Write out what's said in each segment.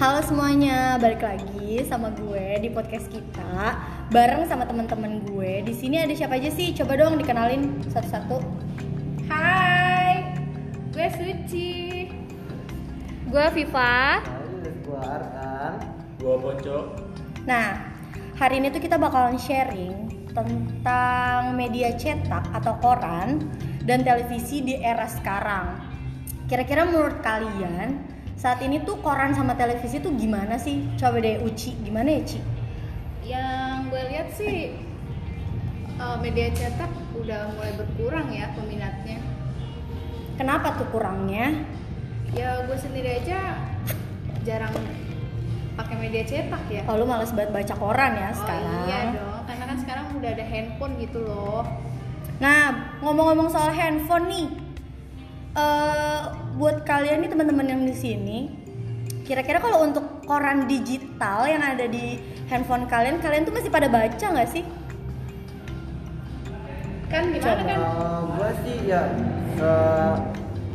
Halo semuanya, balik lagi sama gue di podcast kita bareng sama teman-teman gue. Di sini ada siapa aja sih? Coba dong dikenalin satu-satu. Hai, gue Suci. Gue Viva. Gua Arkan. Gua Pocok. Nah, hari ini tuh kita bakalan sharing tentang media cetak atau koran dan televisi di era sekarang. Kira-kira menurut kalian saat ini tuh koran sama televisi tuh gimana sih? Coba deh Uci, gimana ya Ci? Yang gue lihat sih uh, media cetak udah mulai berkurang ya peminatnya. Kenapa tuh kurangnya? Ya gue sendiri aja jarang pakai media cetak ya. Oh lu males banget baca koran ya sekarang? Oh iya dong, karena kan sekarang udah ada handphone gitu loh. Nah, ngomong-ngomong soal handphone nih, eh buat kalian nih teman-teman yang di sini, kira-kira kalau untuk koran digital yang ada di handphone kalian, kalian tuh masih pada baca nggak sih? Kan gimana kan? Kalau gua sih ya se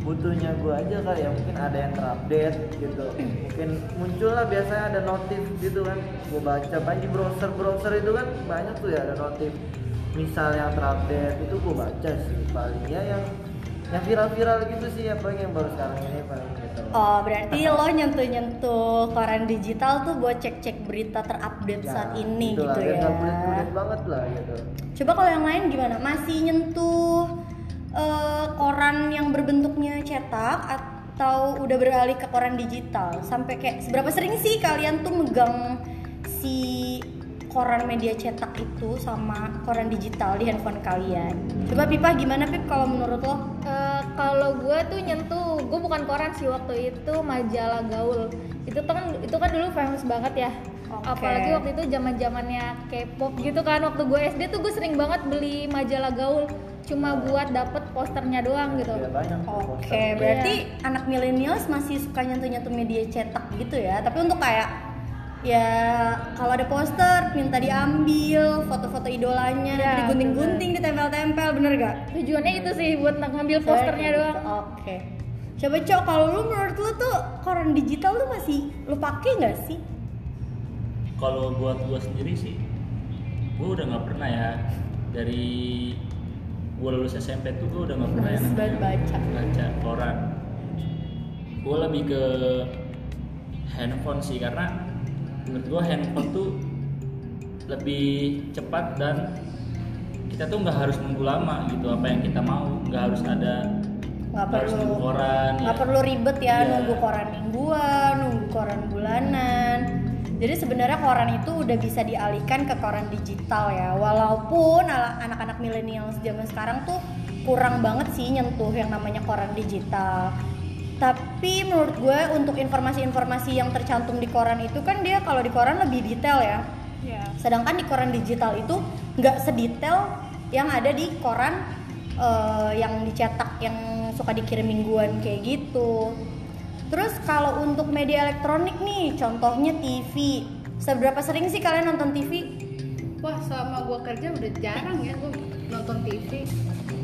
butuhnya gua aja kali ya. Mungkin ada yang terupdate gitu. Mungkin muncul lah biasanya ada notif gitu kan. Gua baca banyak di browser browser itu kan banyak tuh ya ada notif misal yang terupdate. Itu gua baca sih. Palingnya yang yang viral-viral gitu sih apa yang baru sekarang ini paling gitu Oh, berarti lo nyentuh-nyentuh koran digital tuh buat cek-cek berita terupdate Ya, saat ini gitu gitu lah, ya. nggak bulet-bulet banget lah gitu Coba kalau yang lain gimana? Masih nyentuh eh, koran yang berbentuknya cetak atau udah beralih ke koran digital? Sampai kayak seberapa sering sih kalian tuh megang si koran media cetak itu sama koran digital di handphone kalian? Coba Pipa gimana Pip kalau menurut lo? Eh, kalau gue tuh nyentuh, gue bukan koran sih waktu itu majalah gaul. Itu tuh kan itu kan dulu famous banget ya. Oke. Apalagi waktu itu zaman zamannya K-pop gitu kan. Waktu gue SD tuh gue sering banget beli majalah gaul cuma buat dapet posternya doang gitu. ya banyak tuh Oke, poster. berarti anak milenials masih suka nyentuh-nyentuh media cetak gitu ya. Tapi untuk kayak ya kalau ada poster minta diambil foto-foto idolanya, Ya, digunting-gunting, ditempel-tempel, bener gak? Tujuannya itu sih buat ngambil posternya Kayak doang. gitu. Oke. Coba cok, kalau lu menurut lu tuh koran digital tuh masih lu pakai nggak sih? Kalau buat gua sendiri sih, gua udah nggak pernah ya dari gua lulus SMP tuh gua udah nggak pernah yang namanya baca. baca koran. Gua lebih ke handphone sih karena menurut gua handphone tuh lebih cepat dan kita tuh nggak harus nunggu lama gitu apa yang kita mau nggak harus ada Nggak perlu nunggu koran nggak ya. perlu ribet ya Iya. nunggu koran mingguan, nunggu koran bulanan. Jadi sebenarnya koran itu udah bisa dialihkan ke koran digital ya. Walaupun ala- anak-anak milenial zaman sekarang tuh kurang banget sih nyentuh yang namanya koran digital. Tapi menurut gue untuk informasi-informasi yang tercantum di koran itu kan dia kalau di koran lebih detail ya. Ya. Sedangkan di koran digital itu nggak sedetail yang ada di koran eh, yang dicetak yang suka dikirim mingguan kayak gitu. Terus kalau untuk media elektronik nih, contohnya TV. Seberapa sering sih kalian nonton TV? Wah selama gue kerja udah jarang ya gue nonton TV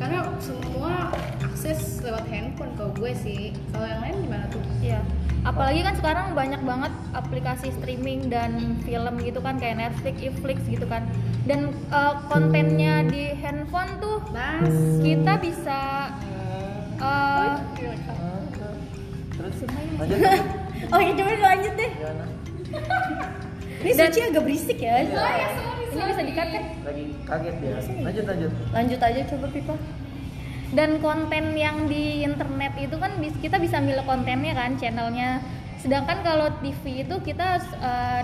karena semua akses lewat handphone kalau gue sih. Kalau yang lain gimana tuh? Iya. Apalagi kan sekarang banyak banget aplikasi streaming dan film gitu kan kayak Netflix, Netflix gitu kan. Dan eh, kontennya di handphone tuh Mas. kita bisa eh, terus lanjut lanjut. Oh ya coba lanjut deh. Ini Suci agak berisik ya. Ini bisa dikat kan? lagi kaget ya lanjut lanjut Lanjut aja coba Pipa. Dan konten yang di internet itu kan kita bisa milih kontennya kan, channelnya. Sedangkan kalau TV itu kita eh,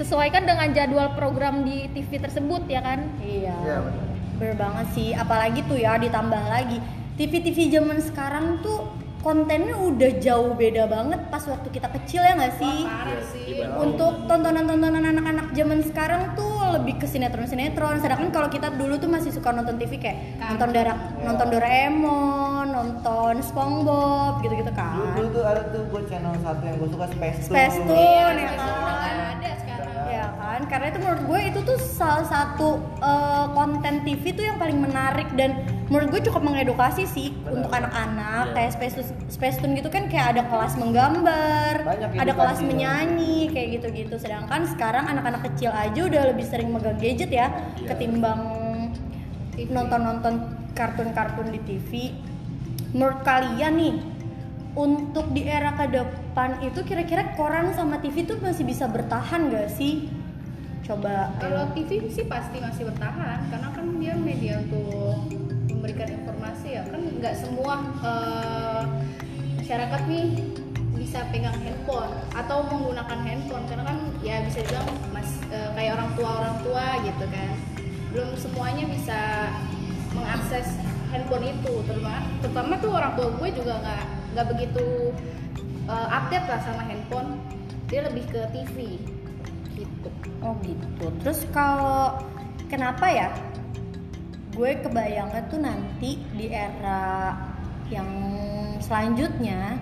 sesuaikan dengan jadwal program di TV tersebut ya kan. Iya. Iya, benar. Bener banget sih, apalagi tuh ya ditambah lagi TV-TV zaman sekarang tuh kontennya udah jauh beda banget pas waktu kita kecil ya nggak sih? Wah, parah sih. Untuk tontonan-tontonan anak-anak zaman sekarang tuh lebih ke sinetron-sinetron. Sedangkan kalau kita dulu tuh masih suka nonton TV kayak Kan. nonton Dara, nonton Doraemon, nonton SpongeBob gitu-gitu dulu, kan. dulu tuh ada tuh gue channel satu yang gue suka Space Tune. Space Tune Iya, ya kan. ada sekarang. Ya kan, karena itu menurut gue itu tuh salah satu eh, konten TV tuh yang paling menarik dan menurut gue cukup mengedukasi sih Benar. untuk anak-anak Iya. kayak Space Space Tune gitu kan kayak ada kelas menggambar Banyak ada kelas menyanyi kayak gitu-gitu sedangkan sekarang anak-anak kecil aja udah lebih sering megang gadget ya Iya. ketimbang nonton-nonton kartun-kartun di TV menurut kalian nih untuk di era ke depan itu kira-kira koran sama TV tuh masih bisa bertahan gak sih coba Kalau. TV sih pasti masih bertahan karena kan dia media untuk memberikan informasi ya kan nggak semua eh, masyarakat nih bisa pegang handphone atau menggunakan handphone karena kan ya bisa bilang mas eh, kayak orang tua orang tua gitu kan belum semuanya bisa mengakses handphone itu terutama terutama tuh orang tua gue juga nggak nggak begitu eh, update lah sama handphone dia lebih ke TV gitu Oh gitu. Terus kalau kenapa ya? Gue kebayangnya tuh nanti di era yang selanjutnya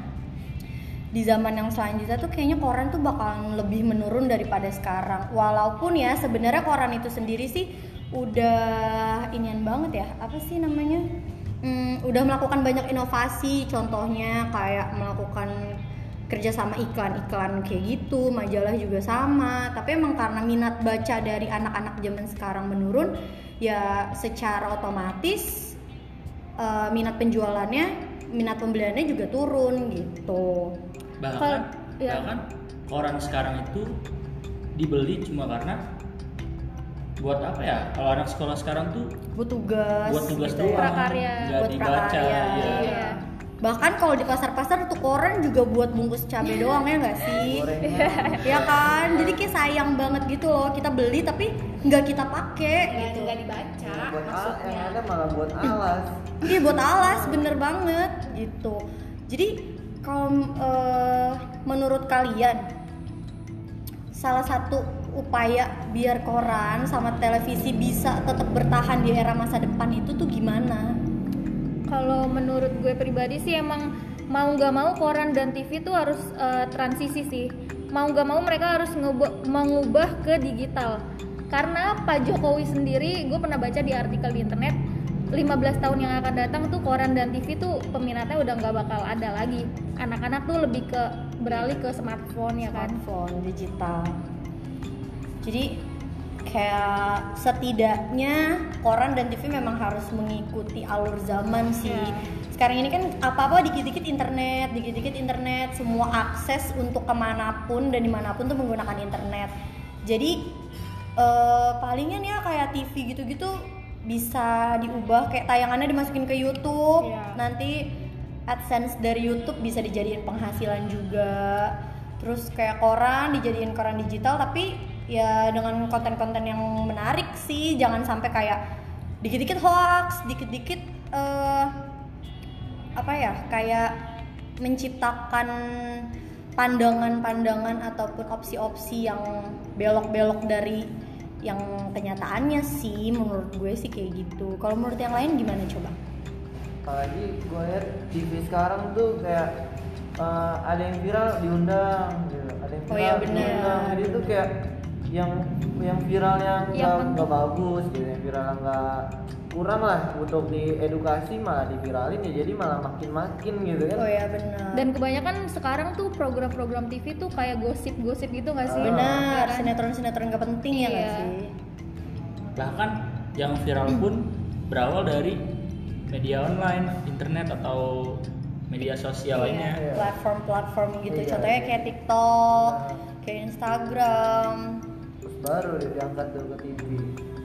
di zaman yang selanjutnya tuh kayaknya koran tuh bakalan lebih menurun daripada sekarang. Walaupun ya sebenarnya koran itu sendiri sih udah inian banget ya. Apa sih namanya? Hmm, udah melakukan banyak inovasi. Contohnya kayak melakukan kerja sama iklan-iklan kayak gitu, majalah juga sama. Tapi emang karena minat baca dari anak-anak zaman sekarang menurun, ya secara otomatis eh, minat penjualannya, minat pembeliannya juga turun gitu. bahkan Kalau- ya. bahkan koran sekarang itu dibeli cuma karena buat apa ya kalau anak sekolah sekarang tuh Buat tugas, buat tugas gitu ya. doang Prakarya. Buat dibaca prakarya. ya Iya. Bahkan kalau di pasar-pasar tuh koran juga buat bungkus cabai doang ya nggak sih? Ya kan, jadi kayak sayang banget gitu loh kita beli tapi nggak kita pakai nggak gitu. nggak dibaca buat al maksudnya yang ada malah buat alas Iya buat alas bener banget gitu. Jadi kalau eh, menurut kalian salah satu upaya biar koran sama televisi bisa tetap bertahan di era masa depan itu tuh gimana? Kalau menurut gue pribadi sih emang mau nggak mau koran dan TV tuh harus eh, transisi sih. Mau nggak mau mereka harus ngubah- mengubah ke digital. Karena Pak Jokowi sendiri, gue pernah baca di artikel di internet, 15 tahun yang akan datang tuh koran dan TV tuh peminatnya udah nggak bakal ada lagi. Anak-anak tuh lebih ke beralih ke smartphone ya kan. smartphone digital. Jadi kayak setidaknya koran dan TV memang harus mengikuti alur zaman sih. Ya. Sekarang ini kan apa-apa dikit-dikit internet, dikit-dikit internet, semua akses untuk ke mana pun dan di mana pun tuh menggunakan internet. Jadi eh, palingan ya kayak TV gitu-gitu bisa diubah kayak tayangannya dimasukin ke YouTube, Iya. nanti AdSense dari YouTube bisa dijadiin penghasilan juga. Terus kayak koran dijadiin koran digital tapi ya dengan konten-konten yang menarik sih, jangan sampai kayak dikit-dikit hoax, dikit-dikit eh apa ya kayak menciptakan pandangan-pandangan ataupun opsi-opsi yang belok-belok dari yang kenyataannya sih menurut gue sih kayak gitu. Kalau menurut yang lain gimana coba? apalagi gue lihat TV sekarang tuh kayak eh, ada yang viral diundang gitu ada yang Oh viral iya, bener. diundang jadi tuh kayak yang yang viralnya Yang nggak penting. nggak bagus gitu yang viralnya nggak kurang lah untuk diedukasi malah diviralin ya jadi malah makin makin gitu kan Oh ya benar. Dan kebanyakan sekarang tuh program-program TV tuh kayak gosip-gosip gitu nggak sih? benar Ya kan? sinetron-sinetron gak penting ya nggak Iya. sih? bahkan yang viral pun berawal dari media online internet atau media sosial lainnya Iya. Platform-platform gitu. Iya. Contohnya kayak TikTok, kayak Instagram. Baru deh diangkat tuh ke TV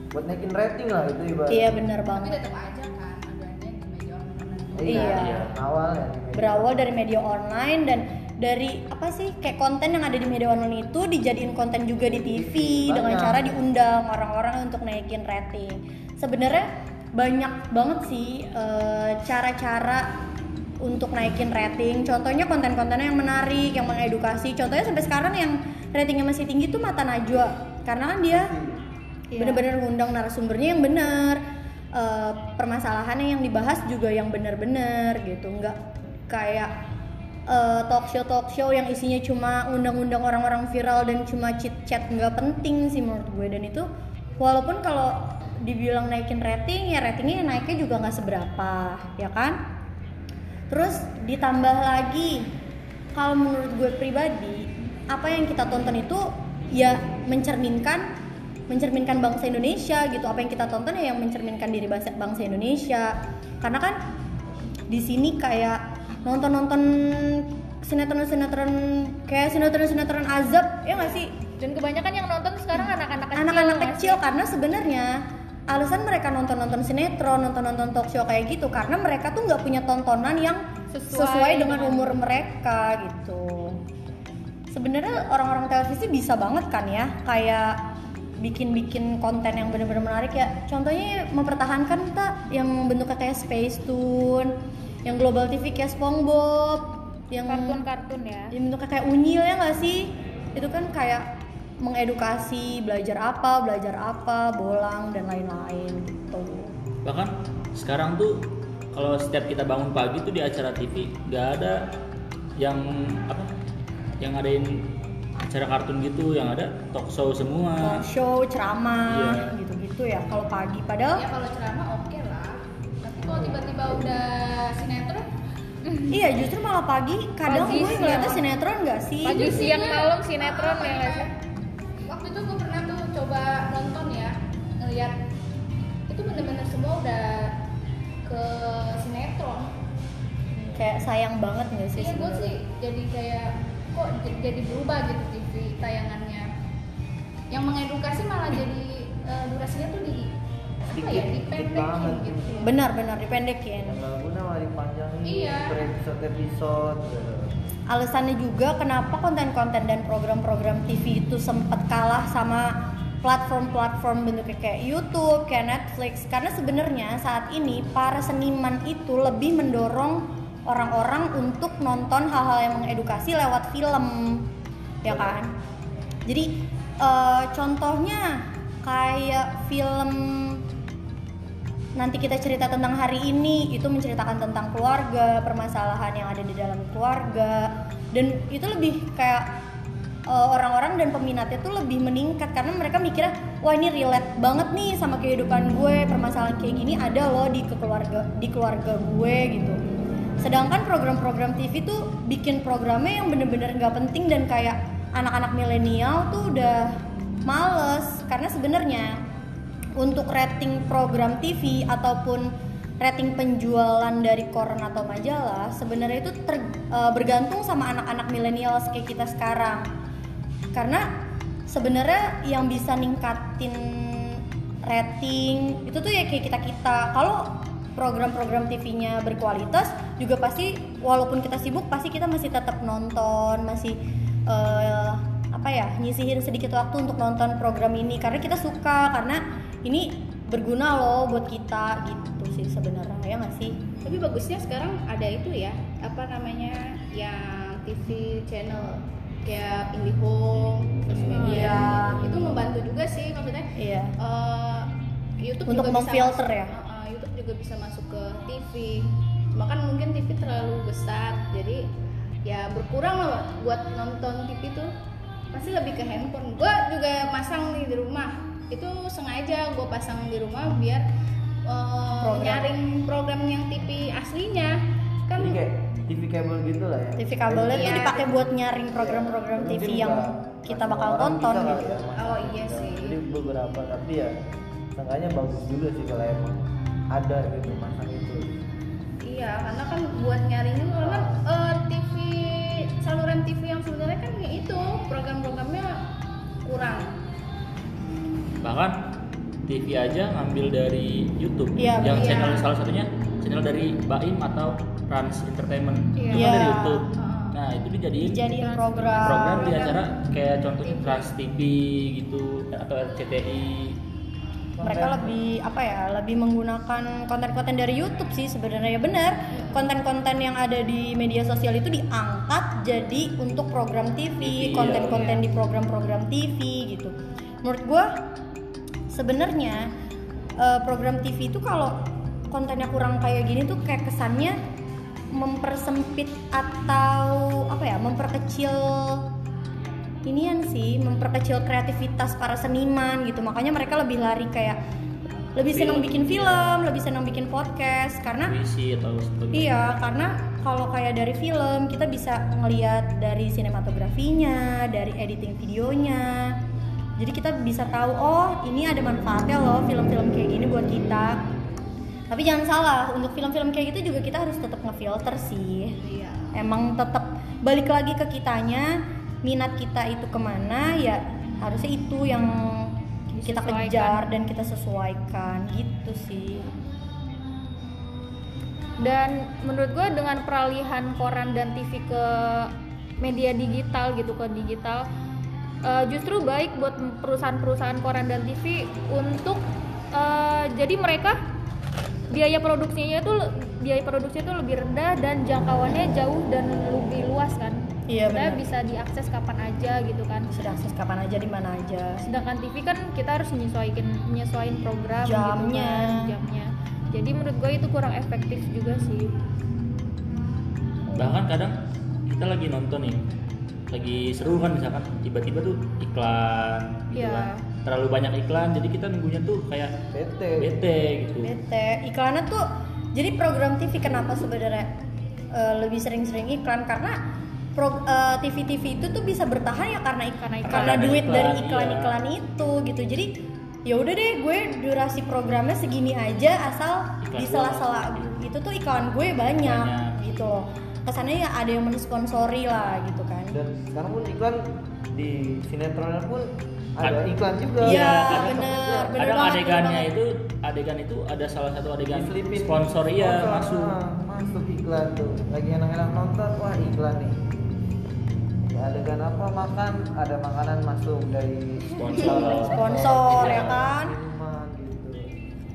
buat naikin rating lah itu ibarat Iya benar tapi banget. tetap aja kan adanya di media online Iya. Iya. awal ya berawal dari media online dan dari apa sih kayak konten yang ada di media online itu dijadiin konten juga di TV Banyak. dengan cara diundang orang-orang untuk naikin rating. Sebenarnya banyak banget sih eh, cara-cara untuk naikin rating. Contohnya konten-kontennya yang menarik, yang mengedukasi. Contohnya sampai sekarang yang ratingnya masih tinggi tuh Mata Najwa karena kan dia Iya. bener-bener ngundang narasumbernya yang bener. Eh, permasalahannya yang dibahas juga yang bener-bener gitu. Nggak kayak eh, talk show talk show yang isinya cuma undang-undang orang-orang viral dan cuma chit chat nggak penting sih menurut gue. Dan itu walaupun kalau dibilang naikin rating ya ratingnya naiknya juga nggak seberapa ya kan? Terus ditambah lagi kalau menurut gue pribadi apa yang kita tonton itu ya mencerminkan mencerminkan bangsa Indonesia gitu apa yang kita tonton ya yang mencerminkan diri bangsa, bangsa Indonesia karena kan di sini kayak nonton nonton sinetron sinetron kayak sinetron sinetron azab ya nggak sih dan kebanyakan yang nonton sekarang anak-anak kecil anak-anak kecil sih? karena sebenarnya alasan mereka nonton-nonton sinetron, nonton-nonton talk show kayak gitu karena mereka tuh nggak punya tontonan yang sesuai, Sesuai dengan dengan- umur mereka gitu. Sebenarnya orang-orang televisi bisa banget kan ya kayak bikin-bikin konten yang bener-bener menarik ya. Contohnya mempertahankan tak yang bentuknya kayak Space Tune, yang Global TV kayak SpongeBob, yang kartun-kartun ya. yang bentuknya kayak unyil ya nggak sih? Itu kan kayak mengedukasi belajar apa belajar apa bolang dan lain-lain gitu. Bahkan sekarang tuh kalau setiap kita bangun pagi tuh di acara TV nggak ada yang apa yang ngadain acara kartun gitu yang ada talk show semua. Talk show ceramah Iya. gitu-gitu ya kalau pagi. Padahal ya kalau ceramah oke lah. Tapi kalau tiba-tiba udah sinetron? Iya justru malah pagi. Kadang Pagi, gue ngeliatnya sinetron nggak sih? Pagi Jadi siang malam sinetron ya sih? Waktu itu gue pernah tuh coba nonton ya ngeliat. Itu bener-bener semua udah ke sinetron. Kayak sayang banget nggak sih iya gue sih jadi kayak kok jadi berubah gitu TV tayangannya. Yang mengedukasi malah jadi eh, durasinya tuh di apa ya dipendekin banget. gitu benar-benar dipendekin. Yang nggak guna malah dipanjangin Iya. per episode episode. Alasannya juga kenapa konten-konten dan program-program TV itu sempat kalah sama platform-platform bentuknya kayak YouTube, kayak Netflix. Karena sebenarnya saat ini para seniman itu lebih mendorong orang-orang untuk nonton hal-hal yang mengedukasi lewat film ya kan? Jadi eh, contohnya kayak film nanti kita cerita tentang hari ini itu menceritakan tentang keluarga permasalahan yang ada di dalam keluarga. Dan itu lebih kayak uh, orang-orang dan peminatnya tuh lebih meningkat karena mereka mikirnya wah ini relate banget nih sama kehidupan gue permasalahan kayak gini ada loh di ke keluarga di keluarga gue gitu sedangkan program-program TV tuh bikin programnya yang bener-bener nggak penting dan kayak anak-anak milenial tuh udah males. Karena sebenarnya untuk rating program TV ataupun rating penjualan dari koran atau majalah sebenarnya itu ter- eh, bergantung sama anak-anak milenial kayak kita sekarang. Karena sebenarnya yang bisa ningkatin rating itu tuh ya kayak kita kita kalau program-program TV-nya berkualitas juga pasti walaupun kita sibuk pasti kita masih tetap nonton masih eh, apa ya nyisihin sedikit waktu untuk nonton program ini. Karena kita suka karena ini berguna loh buat kita gitu sih sebenarnya ya nggak sih? Tapi bagusnya sekarang ada itu ya apa namanya yang TV channel kayak IndiHome terus media. Iya. itu membantu juga sih maksudnya iya. eh, YouTube Untuk memfilter ya? Juga bisa masuk ke TV cuma kan mungkin TV terlalu besar jadi ya berkurang lah buat nonton TV tuh. Pasti lebih ke handphone. Gua juga masang nih di rumah. Itu sengaja gue pasang di rumah biar eh, Program. nyaring program yang TV aslinya. Kan jadi kayak TV kabel gitu lah ya. TV kabelnya tuh Iya. dipakai buat nyaring program-program Mungkin TV yang kita bakal tonton gitu. ya, Oh, iya sih. jadi beberapa tapi ya seenggaknya bagus juga sih kalau emang ada gitu masang itu Iya, karena kan buat nyari itu karena eh, TV saluran TV yang sebenarnya kan ya itu program-programnya kurang. bahkan TV aja ngambil dari YouTube Iya, yang iya. channel salah satunya channel dari Baim atau Trans Entertainment Iya. itu kan dari Iya. YouTube Heeh. nah itu dijadiin dijadiin program, program di acara kayak contohnya TV. Trans TV gitu atau RCTI mereka lebih apa ya lebih menggunakan konten-konten dari YouTube sih sebenarnya. Ya benar konten-konten yang ada di media sosial itu diangkat jadi untuk program TV konten-konten di program-program TV gitu. Menurut gua sebenarnya eh, program TV itu kalau kontennya kurang kayak gini tuh kayak kesannya mempersempit atau apa ya memperkecil inian sih memperkecil kreativitas para seniman gitu makanya mereka lebih lari kayak lebih Film, senang bikin iya. film lebih senang bikin podcast karena atau Iya, karena kalau kayak dari film kita bisa ngelihat dari sinematografinya, dari editing videonya. Jadi kita bisa tahu oh ini ada manfaatnya loh film-film kayak gini buat kita. Tapi jangan salah, untuk film-film kayak gitu juga kita harus tetap ngefilter sih. Iya. Emang tetap balik lagi ke kitanya, minat kita itu ke mana ya harusnya itu yang kita kejar dan kita sesuaikan gitu sih. dan menurut gue dengan peralihan koran dan TV ke media digital gitu ke digital eh, justru baik buat perusahaan-perusahaan koran dan TV untuk eh, jadi mereka biaya produksinya itu biaya produksi itu lebih rendah dan jangkauannya jauh dan lebih luas kan Iya, kita benar. bisa diakses kapan aja gitu kan Sudah akses kapan aja di mana aja. sedangkan TV kan kita harus menyesuaikan menyesuaikan program Jamnya. gitu kan, jamnya jadi menurut gue itu kurang efektif juga sih bahkan kadang kita lagi nonton nih lagi seru kan misalkan tiba-tiba tuh iklan gitu Iya. kan terlalu banyak iklan jadi kita nunggunya tuh kayak bete bete gitu Bete. Iklannya tuh jadi program TV kenapa sebenarnya eh, lebih sering-sering iklan karena pro, eh, TV-TV itu tuh bisa bertahan ya karena iklan Karena karena iklan. duit Iklan, dari iya. iklan-iklan itu gitu. Jadi ya udah deh gue durasi programnya segini aja asal Iklan di sela-sela doang. itu tuh iklan gue banyak, Banyak. gitu loh. Kesannya ya ada yang mensponsori lah gitu kan. dan sekarang pun iklan di sinetronnya pun Ad- ada iklan juga Iya, kadang banget, adegannya itu adegan itu ada salah satu adegan Diselipin sponsor iya sponsor, masuk ah, masuk iklan tuh lagi enak-enak nonton wah iklan nih ya, adegan apa makan ada makanan masuk dari Sponsor. Sponsor Iya. ya kan. minuman gitu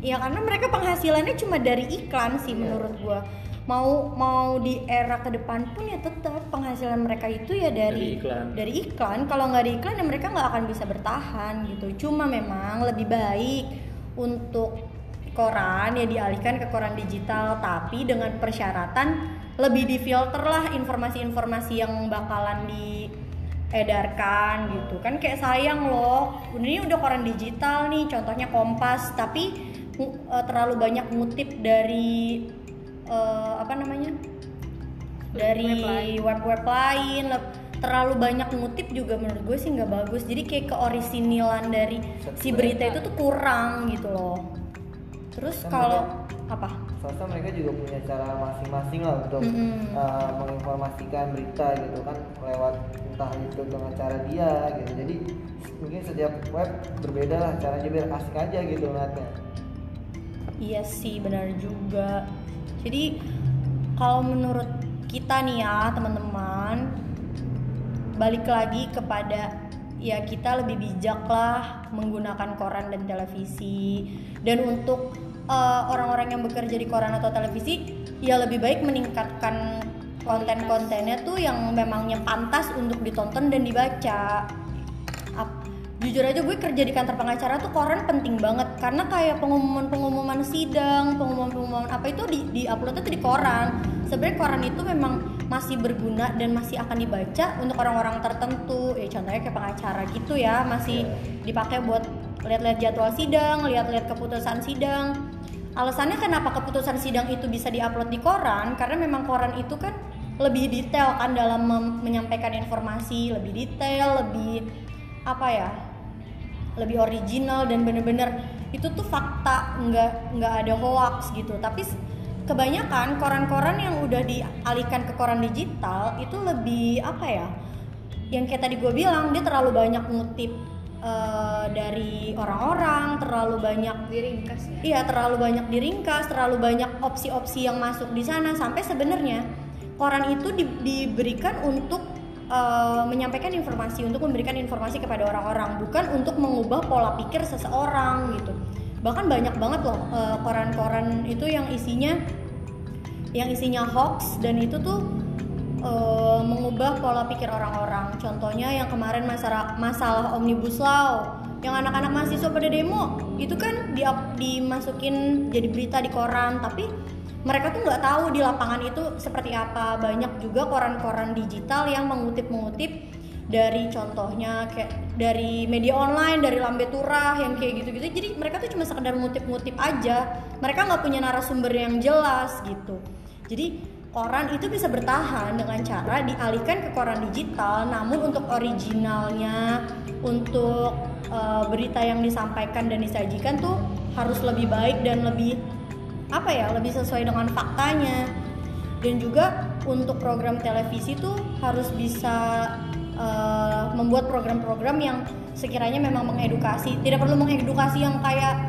Iya karena mereka penghasilannya cuma dari iklan sih menurut gua. Mau mau di era ke depan pun ya tetap penghasilan mereka itu ya Dari dari iklan. dari iklan. Kalau nggak ada iklan ya mereka nggak akan bisa bertahan gitu. Cuma memang lebih baik untuk koran ya dialihkan ke koran digital tapi dengan persyaratan lebih difilter lah informasi-informasi yang bakalan diedarkan gitu. Kan kayak sayang loh ini udah koran digital nih contohnya Kompas tapi eh, terlalu banyak ngutip dari eh, apa namanya? Dari lain. web-web lain terlalu banyak ngutip juga menurut gue sih nggak bagus. Jadi kayak keorisinilan dari si berita itu tuh kurang gitu loh. Terus kalau apa swasta mereka juga punya cara masing-masing lah untuk Mm-mm. uh, menginformasikan berita gitu kan lewat entah itu dengan cara dia gitu jadi mungkin setiap web berbeda lah caranya biar asik aja gitu ngeliatnya Iya sih benar juga. Jadi kalau menurut kita nih ya teman-teman balik lagi kepada ya kita lebih bijak lah menggunakan koran dan televisi dan untuk eh, orang-orang yang bekerja di koran atau televisi ya lebih baik meningkatkan konten-kontennya tuh yang memangnya pantas untuk ditonton dan dibaca. Ap- jujur aja gue kerja di kantor pengacara tuh koran penting banget karena kayak pengumuman-pengumuman sidang, pengumuman-pengumuman apa itu di, di uploadnya tuh di koran. Sebenarnya koran itu memang masih berguna dan masih akan dibaca untuk orang-orang tertentu. Ya contohnya kayak pengacara gitu ya, masih dipakai buat lihat-lihat jadwal sidang, lihat-lihat keputusan sidang. Alasannya kenapa keputusan sidang itu bisa diupload di koran karena memang koran itu kan lebih detail kan dalam menyampaikan informasi, lebih detail, lebih apa ya? lebih original dan bener-bener itu tuh fakta nggak nggak ada hoax gitu tapi kebanyakan koran-koran yang udah dialihkan ke koran digital itu lebih apa ya yang kayak tadi gue bilang dia terlalu banyak ngutip eh, dari orang-orang terlalu banyak diringkas ya Iya terlalu banyak diringkas, terlalu banyak opsi-opsi yang masuk di sana sampai sebenarnya koran itu di- diberikan untuk eh, menyampaikan informasi, untuk memberikan informasi kepada orang-orang, bukan untuk mengubah pola pikir seseorang gitu. Bahkan banyak banget loh eh, koran-koran itu yang isinya yang isinya hoax dan itu tuh eh, mengubah pola pikir orang-orang. Contohnya yang kemarin masalah masalah omnibus law, yang anak-anak mahasiswa pada demo itu kan di dimasukin jadi berita di koran, tapi mereka tuh nggak tahu di lapangan itu seperti apa. Banyak juga koran-koran digital yang mengutip-mengutip dari contohnya kayak dari media online dari lambe turah yang kayak gitu-gitu. Jadi mereka tuh cuma sekedar ngutip-ngutip aja. Mereka nggak punya narasumber yang jelas gitu. Jadi koran itu bisa bertahan dengan cara dialihkan ke koran digital. Namun untuk originalnya untuk uh, berita yang disampaikan dan disajikan tuh harus lebih baik dan lebih apa ya lebih sesuai dengan faktanya. Dan juga untuk program televisi tuh harus bisa uh, membuat program-program yang sekiranya memang mengedukasi. Tidak perlu mengedukasi yang kayak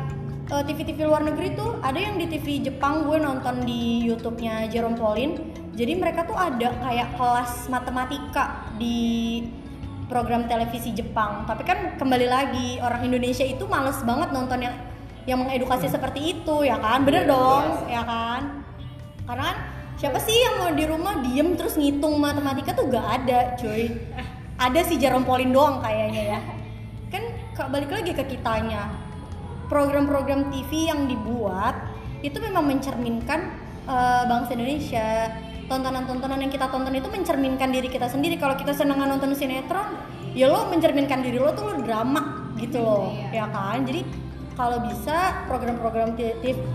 uh, TV-TV luar negeri tuh ada yang di TV Jepang gue nonton di YouTube-nya Jerome Pauline. Jadi mereka tuh ada kayak kelas matematika di program televisi Jepang. Tapi kan kembali lagi orang Indonesia itu males banget nonton yang yang mengedukasi seperti itu ya kan? Bener dong ya kan? Karena kan siapa sih yang mau di rumah diem terus ngitung matematika tuh gak ada cuy. Ada si Jerome Pauline doang kayaknya ya. Kan balik lagi ke kitanya program-program TV yang dibuat itu memang mencerminkan uh, bangsa Indonesia. Tontonan-tontonan yang kita tonton itu mencerminkan diri kita sendiri. Kalau kita senang nonton sinetron ya lo mencerminkan diri lo tuh lo drama gitu loh ya kan? Jadi kalau bisa program-program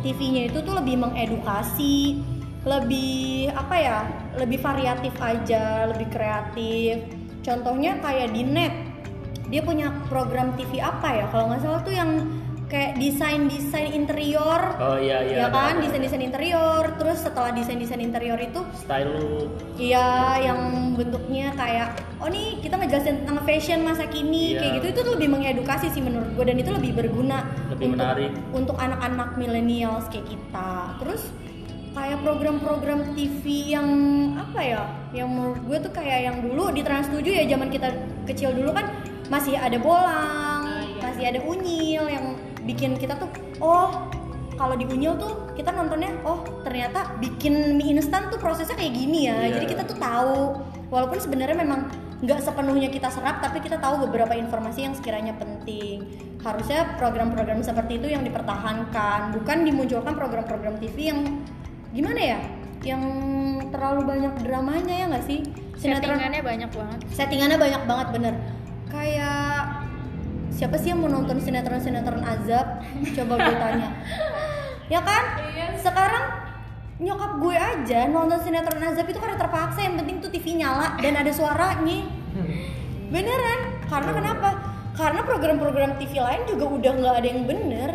TV-nya itu tuh lebih mengedukasi lebih apa ya lebih variatif aja lebih kreatif. Contohnya kayak di net dia punya program TV apa ya? Kalau nggak salah tuh yang kayak desain desain interior oh iya iya ya kan ada. desain desain interior terus setelah desain desain interior itu style iya yang bentuknya kayak oh nih kita ngejelasin tentang fashion masa kini Iya. kayak gitu itu tuh lebih mengedukasi sih menurut gue dan itu lebih berguna Lebih untuk menarik. untuk anak-anak millennials kayak kita terus kayak program-program TV yang apa ya yang menurut gue tuh kayak yang dulu di Trans 7 ya zaman kita kecil dulu kan masih ada bolang masih ada unyil yang bikin kita tuh oh kalau di unyil tuh kita nontonnya oh ternyata bikin mie instan tuh prosesnya kayak gini ya. Iya. jadi kita tuh tahu. Walaupun sebenarnya memang nggak sepenuhnya kita serap tapi kita tahu beberapa informasi yang sekiranya penting. Harusnya program-program seperti itu yang dipertahankan bukan dimunculkan program-program TV yang gimana ya? Yang terlalu banyak dramanya ya nggak sih? Settingannya banyak banget. Settingannya banyak banget bener. Kayak siapa sih yang mau nonton sinetron sinetron azab? Coba gue tanya. Ya kan? Sekarang nyokap gue aja nonton sinetron azab itu karena terpaksa. Yang penting tuh TV nyala dan ada suaranya beneran? Karena kenapa? Karena program-program TV lain juga udah nggak ada yang bener.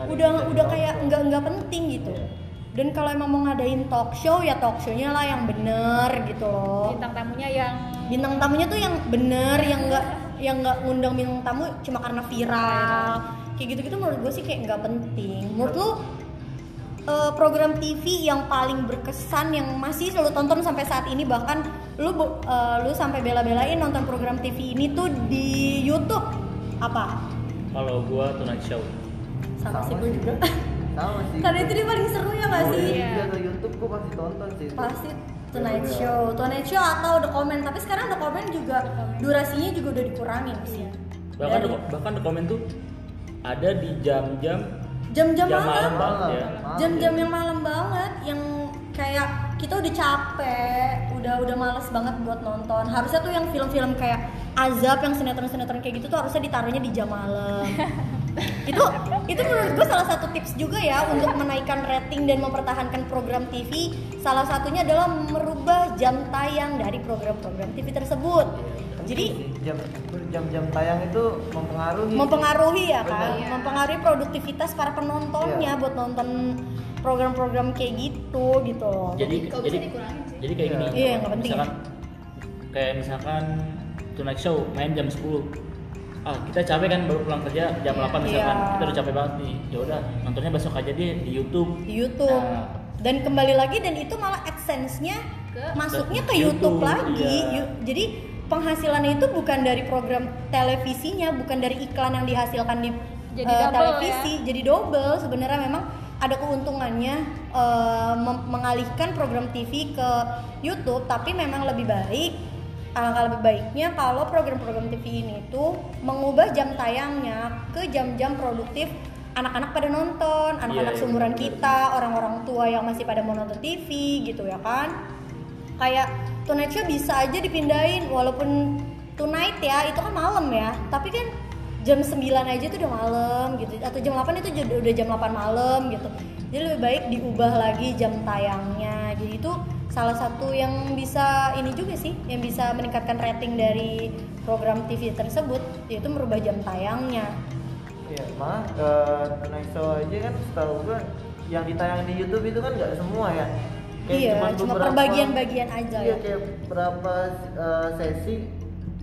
Udah, udah kayak nggak nggak penting gitu. Iya. dan kalau emang mau ngadain talk show ya talk show-nya lah yang bener gitu loh. Bintang tamunya yang bintang tamunya tuh yang bener yang nggak yang nggak ngundang bintang tamu cuma karena viral. Kayak gitu gitu menurut gue sih kayak nggak penting. Menurut lu eh, program TV yang paling berkesan yang masih lu tonton sampai saat ini bahkan lu eh, lu sampai bela-belain nonton program TV ini tuh di YouTube apa? Kalau gua Tonight Show. Sama, Sama sih gue sih. juga. Sama sih. Karena itu dia paling seru ya nggak Oh, sih? Iya. Ke YouTube gua pasti tonton sih. Pasti Tonight. Show, Tonight Show atau The Comment. Tapi sekarang The Comment juga durasinya juga udah dikurangin sih. bahkan Dari the- bahkan the comment tuh ada di jam-jam jam-jam jam malam, malam banget ya Malam, jam-jam ya. yang malam banget, yang kayak kita udah capek, udah udah males banget buat nonton. Harusnya tuh yang film-film kayak Azab, yang sinetron-sinetron kayak gitu tuh harusnya ditaruhnya di jam malam. itu itu menurut gue salah satu tips juga ya untuk menaikkan rating dan mempertahankan program TV salah satunya adalah merubah jam tayang dari program-program TV tersebut jadi jam jam-jam tayang itu mempengaruhi mempengaruhi ya kan Benar. mempengaruhi produktivitas para penontonnya Iya. buat nonton program-program kayak gitu gitu loh jadi Kalau jadi bisa dikurangin sih. jadi kayak gini Iya, nggak penting. misalkan kayak misalkan Tonight Show main jam 10 ah kita capek kan baru pulang kerja jam 8 misalkan. Iya. kita udah capek banget nih. Ya udah nontonnya besok aja deh di YouTube. Di YouTube. Nah. dan kembali lagi dan itu malah adsense-nya Ke- masuknya ke YouTube, YouTube, lagi. iya. Jadi penghasilannya itu bukan dari program televisinya bukan dari iklan yang dihasilkan di Jadi double televisi. jadi double. Sebenarnya memang ada keuntungannya mem- mengalihkan program TV ke YouTube tapi memang lebih baik alangkah lebih baiknya kalau program-program TV ini tuh mengubah jam tayangnya ke jam-jam produktif anak-anak pada nonton, anak-anak Iya, iya, seumuran kita, orang-orang tua yang masih pada mau nonton TV gitu ya kan. Kayak Tonight Show bisa aja dipindahin walaupun tonight ya itu kan malam ya. Tapi kan jam 9 aja itu udah malam gitu atau jam 8 itu udah jam 8 malam gitu. Jadi lebih baik diubah lagi jam tayangnya. Jadi itu salah satu yang bisa ini juga sih yang bisa meningkatkan rating dari program TV tersebut yaitu merubah jam tayangnya Iya, malah uh, Tonight Show aja kan setahu gua yang ditayang di YouTube itu kan nggak semua ya. iya cuman cuma beberapa- perbagian-bagian aja Iya, ya kayak berapa uh, sesi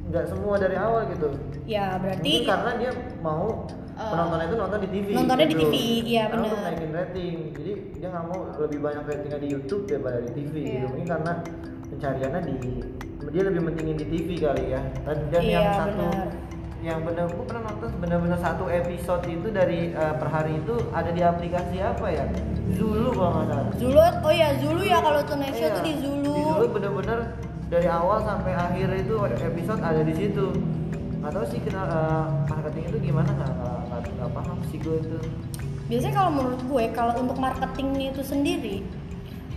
nggak semua dari awal gitu. ya berarti Mungkin karena dia mau Eh, penontonnya itu nonton di TV. nontonnya di gitu. TV, iya, Karena untuk naikin rating, jadi dia nggak mau lebih banyak ratingnya di YouTube daripada di TV. Iya. Gitu. Mungkin karena pencariannya di dia lebih mentingin di TV kali ya. Dan, dan Iya, yang satu benar. yang benar gua pernah nonton benar-benar satu episode itu dari eh, per hari itu ada di aplikasi apa ya? Zulu kalau nggak salah. Zulu oh ya Zulu ya kalau Show Iya, tuh di Zulu Di Zulu bener-bener dari awal sampai akhir itu episode ada di situ. Nggak tahu sih kenal eh, marketing itu gimana nggak nggak- paham sih gue itu. biasanya kalau menurut gue kalau untuk marketingnya itu sendiri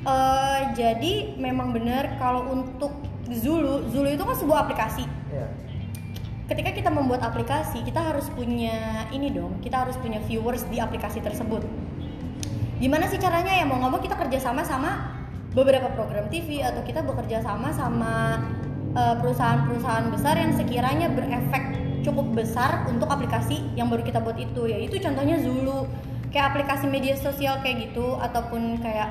eh, jadi memang benar kalau untuk Zulu Zulu itu kan sebuah aplikasi Ya. ketika kita membuat aplikasi kita harus punya ini dong kita harus punya viewers di aplikasi tersebut gimana sih caranya ya mau nggak mau kita kerjasama sama beberapa program TV atau kita bekerja sama sama eh, perusahaan-perusahaan besar yang sekiranya berefek cukup besar untuk aplikasi yang baru kita buat itu ya itu contohnya Zulu kayak aplikasi media sosial kayak gitu ataupun kayak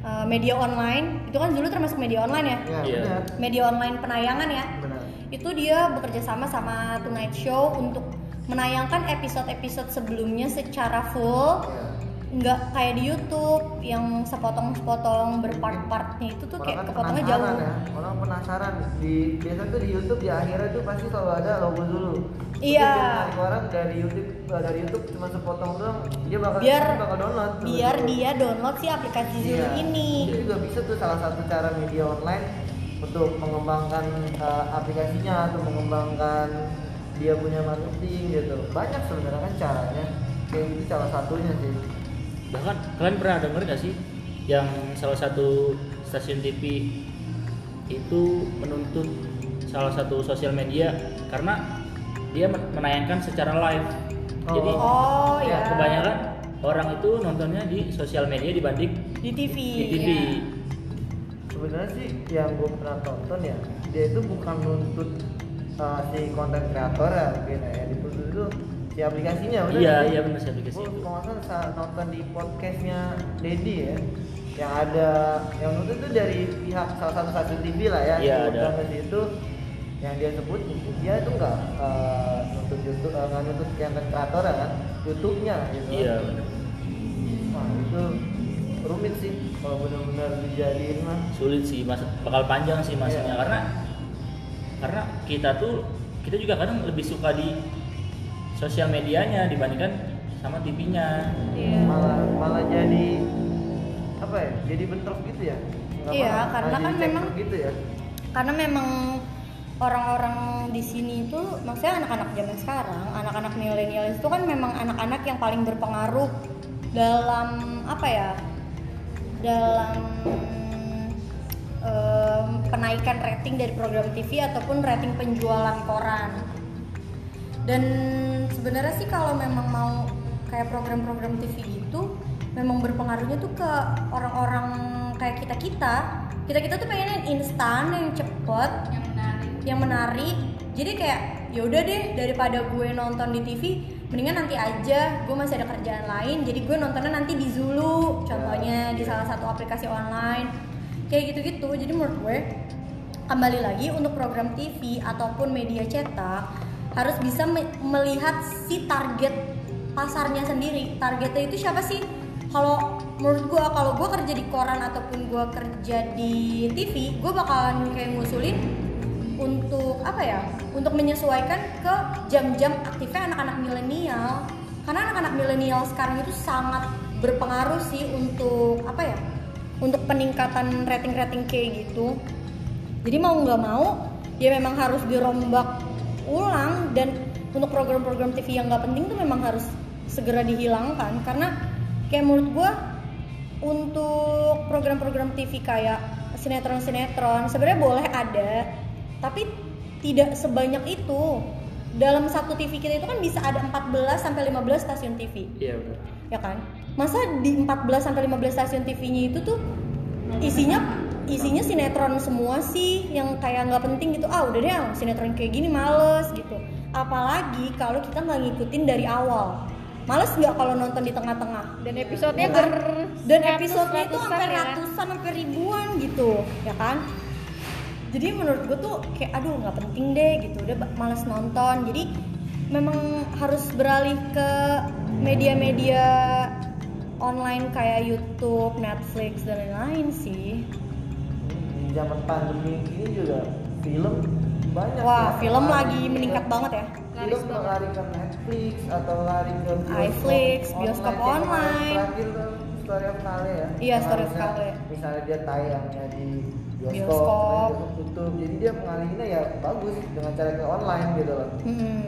eh, media online itu kan Zulu termasuk media online ya Ya, Iya. benar. media online penayangan ya Benar. itu dia bekerja sama sama Tonight Show untuk menayangkan episode-episode sebelumnya secara full Ya. Nggak kayak di YouTube yang sepotong-sepotong berpart-partnya itu tuh kayak kan kepotongnya jauh ya. Orang penasaran di biasa tuh di YouTube di akhirnya tuh pasti selalu ada logo dulu. Iya. Jadi orang dari YouTube eh, dari YouTube cuma sepotong doang dia bakal biar bakal download. biar dia download si aplikasi Iya. ini Itu juga bisa tuh salah satu cara media online untuk mengembangkan eh, aplikasinya atau mengembangkan dia punya marketing gitu. Banyak sebenarnya kan caranya. Kayak gitu salah satunya sih. Bahkan kalian pernah denger gak sih yang salah satu stasiun TV itu menuntut salah satu sosial media karena dia men- menayangkan secara live? Jadi oh Ya, ya kebanyakan orang itu nontonnya di sosial media dibanding di TV di TV ya. sebenarnya sih yang gue pernah tonton ya dia itu bukan nuntut uh, si konten kreator ya mungkin ya. Dituntut itu si aplikasinya udah iya iya benar sih aplikasi gue itu kalau nggak salah nonton di podcastnya Dedi ya yang ada yang itu dari pihak salah satu stasiun TV lah ya Iya, ada. ke situ yang dia sebut dia itu nggak uh, nuntut YouTube uh, nggak nuntut konten kreator ya kan? YouTube-nya gitu iya benar Wah, itu rumit sih kalau benar-benar dijadiin mah. Sulit sih mas. Bakal panjang sih masanya. Iya. karena karena kita tuh kita juga kadang lebih suka di sosial medianya dibandingkan sama TV-nya Iya. malah malah jadi apa ya jadi bentrok gitu ya Nggak Iya, paham. karena Malah kan memang- gitu ya karena memang orang-orang di sini itu maksudnya anak-anak zaman sekarang anak-anak milenial itu kan memang anak-anak yang paling berpengaruh dalam apa ya dalam em, penaikan rating dari program TV ataupun rating penjualan koran dan sebenarnya sih kalau memang mau kayak program-program TV itu memang berpengaruhnya tuh ke orang-orang kayak kita kita kita kita tuh pengen yang instan yang cepet yang menarik. yang menarik. Jadi kayak ya udah deh daripada gue nonton di TV mendingan nanti aja. Gue masih ada kerjaan lain jadi gue nontonnya nanti di Zulu contohnya di salah satu aplikasi online. Kayak gitu-gitu. Jadi menurut gue kembali lagi untuk program TV ataupun media cetak harus bisa me- melihat si target pasarnya sendiri. Targetnya itu siapa sih? Kalau menurut gue kalau gue kerja di koran ataupun gue kerja di TV gue bakalan kayak ngusulin untuk apa ya untuk menyesuaikan ke jam-jam aktifnya anak-anak milenial. Karena anak-anak milenial sekarang itu sangat berpengaruh sih untuk apa ya untuk peningkatan rating-rating kayak gitu. Jadi mau nggak mau ya memang harus dirombak ulang dan untuk program-program TV yang nggak penting tuh memang harus segera dihilangkan. Karena kayak menurut gue untuk program-program TV kayak sinetron-sinetron sebenarnya boleh ada tapi tidak sebanyak itu. Dalam satu TV kita itu kan bisa ada 14 sampai 15 stasiun TV iya benar. Ya kan? Masa di 14 sampai 15 stasiun TV-nya itu tuh isinya isinya sinetron semua sih yang kayak nggak penting gitu. Ah udah deh sinetron kayak gini males gitu. Apalagi kalau kita nggak ngikutin dari awal. Males nggak kalau nonton di tengah-tengah? Dan episodenya Ya kan? ber dan episodenya itu ratusan sampai ya. ratusan sampai ribuan gitu ya kan? Jadi menurut gue tuh kayak aduh nggak penting deh gitu. Udah males nonton. Jadi memang harus beralih ke media-media online kayak YouTube, Netflix dan lain-lain sih. di zaman pandemi ini juga film banyak Wah, ya. film Lari lagi ke- meningkat banget ya. Laris film banget. lari ke Netflix atau lari ke iFlix, bioskop kemarin online. terakhir tuh Story of Kale ya Iya, Story of Kale. misalnya dia tayangnya di bioskop, Bioskop. bioskop tutup jadi dia pengalihinnya ya bagus dengan cara ke online gitu loh Hmm.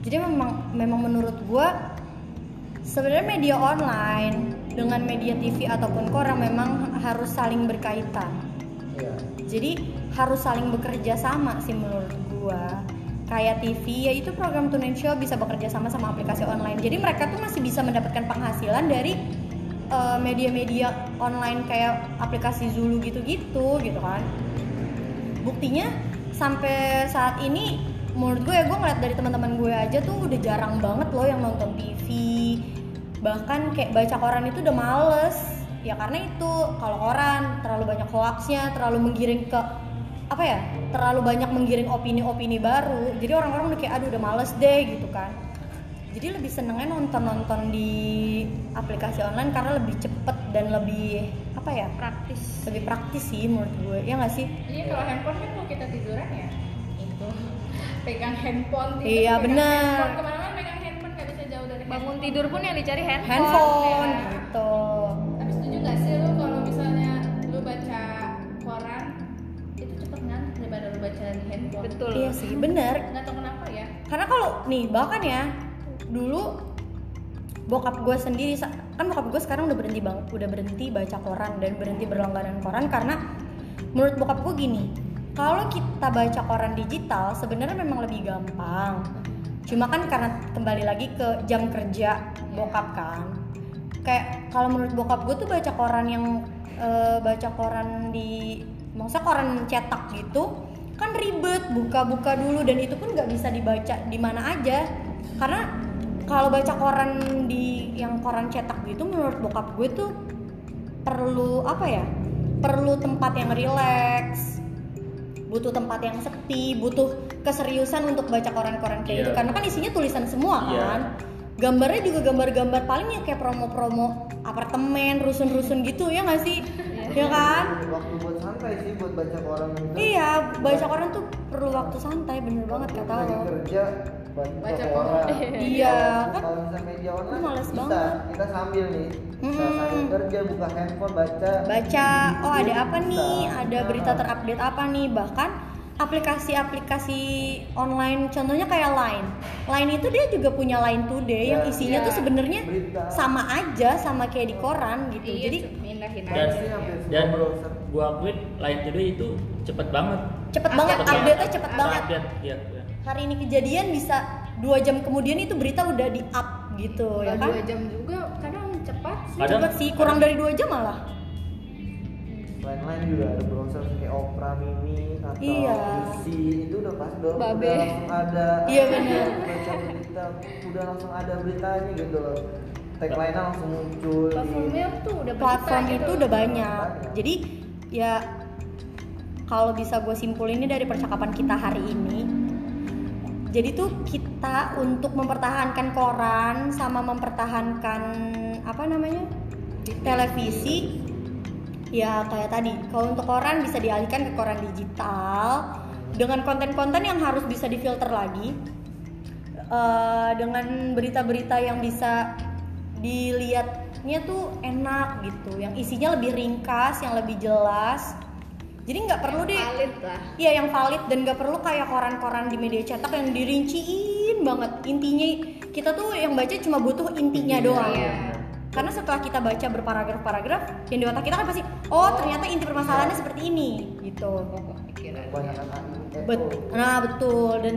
Jadi memang memang menurut gua sebenarnya media online dengan media TV ataupun koran memang harus saling berkaitan. Iya. Jadi harus saling bekerja sama sih menurut gua. Kayak TV yaitu program Tune Show bisa bekerja sama sama aplikasi online. Jadi mereka tuh masih bisa mendapatkan penghasilan dari eh, media-media online kayak aplikasi Zulu gitu-gitu gitu kan. Buktinya sampai saat ini menurut gue ya gue ngeliat dari teman-teman gue aja tuh udah jarang banget loh yang nonton TV bahkan kayak baca koran itu udah males. Ya karena itu kalau koran terlalu banyak hoaxnya terlalu menggiring ke apa ya terlalu banyak menggiring opini-opini baru jadi orang-orang udah kayak aduh udah males deh gitu kan. Jadi lebih senengnya nonton-nonton di aplikasi online karena lebih cepet dan lebih apa ya praktis. lebih praktis sih menurut gue ya nggak sih? Iya kalau handphone kan kalau kita tiduran ya itu pegang handphone tidur, Iya, benar. handphone tidur pun yang dicari handphone, handphone ya. gitu Tapi setuju gak sih lu kalau misalnya lu baca koran itu cepet ngantuk daripada lu baca di handphone. betul iya sih bener Nggak tahu kenapa ya. karena kalau nih bahkan ya dulu bokap gue sendiri kan bokap gue sekarang udah berhenti bang udah berhenti baca koran dan berhenti berlangganan koran karena menurut bokap gue gini kalau kita baca koran digital sebenarnya memang lebih gampang cuma kan karena kembali lagi ke jam kerja bokap kan. Kayak kalau menurut bokap gue tuh baca koran yang eh, baca koran di maksudnya koran cetak gitu kan ribet buka-buka dulu dan itu pun nggak bisa dibaca di mana aja. Karena kalau baca koran di yang koran cetak gitu menurut bokap gue tuh perlu apa ya perlu tempat yang rileks butuh tempat yang sepi butuh keseriusan untuk baca koran-koran kayak Iya. gitu karena kan isinya tulisan semua Iya. kan. Gambarnya juga gambar-gambar paling ya kayak promo-promo apartemen rusun-rusun gitu ya nggak sih? Ya kan? Waktu buat santai sih buat baca koran. Gitu iya baca koran tuh perlu waktu santai bener banget kata lo kerja baca, Baca koran. Iya, kan? kalau misalnya media online males bisa. banget. kita sambil nih bisa Mm-mm. sambil kerja buka handphone baca. Baca oh ada apa nih? Ada berita terupdate apa nih? Bahkan aplikasi-aplikasi online contohnya kayak Line. Line itu dia juga punya Line Today yang Ya, isinya iya. tuh sebenarnya sama aja sama kayak di koran gitu. Iya, jadi dan dan browser. gua akuin Line Today itu cepet banget. Cepet banget Cepet update-nya cepet banget. update iya iya. hari ini kejadian bisa dua jam kemudian itu berita udah di up gitu ya Kalau kan? dua jam juga cepat sih. Kadang- cepet sih kurang dari dua jam malah lain-lain juga ada browser kayak Opera Mini atau Iya. Lucy itu udah pas udah, Babe. udah langsung ada Iya, bener. baca berita udah langsung ada beritanya gitu loh tagline-nya langsung muncul di Platformnya tuh udah platform itu gitu. udah banyak Banyak. jadi ya kalau bisa gue simpulin ini dari percakapan kita hari ini jadi tuh kita untuk mempertahankan koran sama mempertahankan apa namanya? Televisi. Ya kayak tadi. Kalau untuk koran bisa dialihkan ke koran digital. Dengan konten-konten yang harus bisa difilter lagi. Eh, dengan berita-berita yang bisa dilihatnya tuh enak gitu. Yang isinya lebih ringkas yang lebih jelas. Jadi nggak perlu deh. valid lah. Iya yang valid dan gak perlu kayak koran-koran di media cetak yang dirinciin banget. Intinya kita tuh yang baca cuma butuh intinya doang. Iya. Karena setelah kita baca berparagraf-paragraf yang di otak kita kan pasti oh ternyata inti permasalahannya seperti ini. Gitu. Bet- nah betul. Dan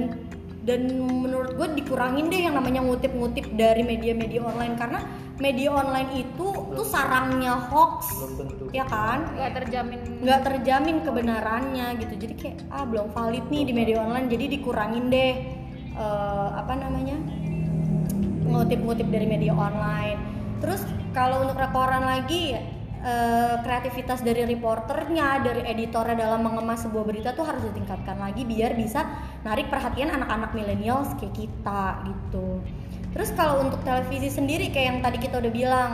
dan menurut gue dikurangin deh yang namanya ngutip-ngutip dari media-media online. Karena media online itu tuh sarangnya hoax belum tentu. ya kan? Nggak terjamin. Nggak terjamin kebenarannya gitu. Jadi kayak ah belum valid nih di media online. Jadi dikurangin deh eh, apa namanya ngutip-ngutip dari media online terus kalau untuk rekoran lagi eh, kreativitas dari reporternya dari editornya dalam mengemas sebuah berita tuh harus ditingkatkan lagi biar bisa narik perhatian anak-anak milenial kayak kita gitu. Terus kalau untuk televisi sendiri kayak yang tadi kita udah bilang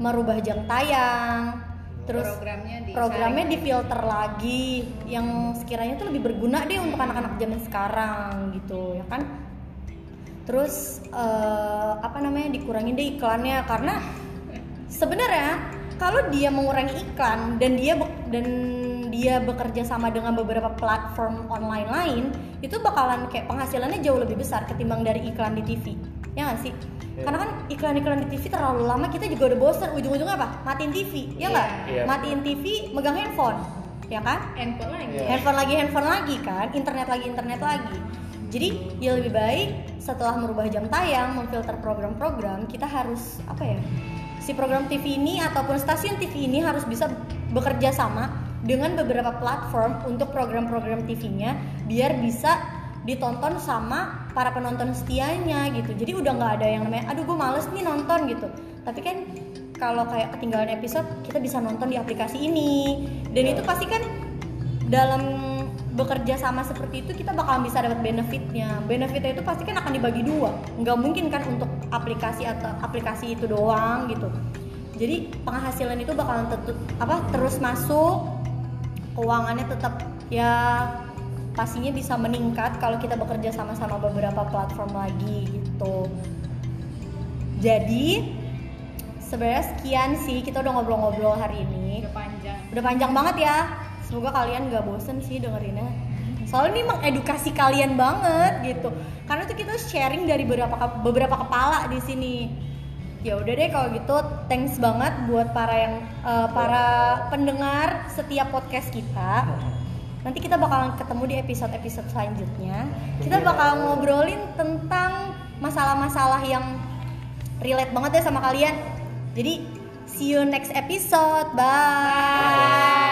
merubah jam tayang terus programnya di programnya difilter lagi yang sekiranya tuh lebih berguna deh untuk anak-anak zaman sekarang gitu ya kan terus eh, apa namanya dikurangin deh iklannya. Karena sebenarnya kalau dia mengurangi iklan dan dia be- dan dia bekerja sama dengan beberapa platform online lain itu bakalan kayak penghasilannya jauh lebih besar ketimbang dari iklan di TV ya nggak sih? Karena kan iklan-iklan di TV terlalu lama kita juga udah bosen. Ujung-ujungnya apa? Matiin TV ya nggak? Iya. matiin TV megang handphone. Ya kan? Handphone lagi. Iya. handphone lagi handphone lagi kan? Internet lagi internet lagi jadi ya lebih baik setelah merubah jam tayang memfilter program-program kita harus apa ya si program TV ini ataupun stasiun TV ini harus bisa bekerja sama dengan beberapa platform untuk program-program TV-nya biar bisa ditonton sama para penonton setianya gitu. Jadi udah nggak ada yang namanya aduh gue males nih nonton gitu. Tapi kan kalau kayak ketinggalan episode kita bisa nonton di aplikasi ini. Dan itu pasti kan dalam bekerja sama seperti itu kita bakal bisa dapat benefitnya. Benefitnya itu pasti kan akan dibagi dua. Nggak mungkin kan untuk aplikasi atau aplikasi itu doang gitu. Jadi penghasilan itu bakalan tetap apa terus masuk keuangannya tetap ya pastinya bisa meningkat kalau kita bekerja sama-sama beberapa platform lagi gitu. Jadi sebenarnya sekian sih kita udah ngobrol-ngobrol hari ini. Udah panjang. Udah panjang banget ya semoga kalian gak bosen sih dengerinnya. Soalnya ini mengedukasi kalian banget gitu. Karena tuh kita sharing dari beberapa beberapa kepala di sini. Ya udah deh kalau gitu thanks banget buat para yang eh, para pendengar setiap podcast kita. Nanti kita bakalan ketemu di episode-episode selanjutnya. Kita bakal ngobrolin tentang masalah-masalah yang relate banget ya sama kalian. Jadi see you next episode. Bye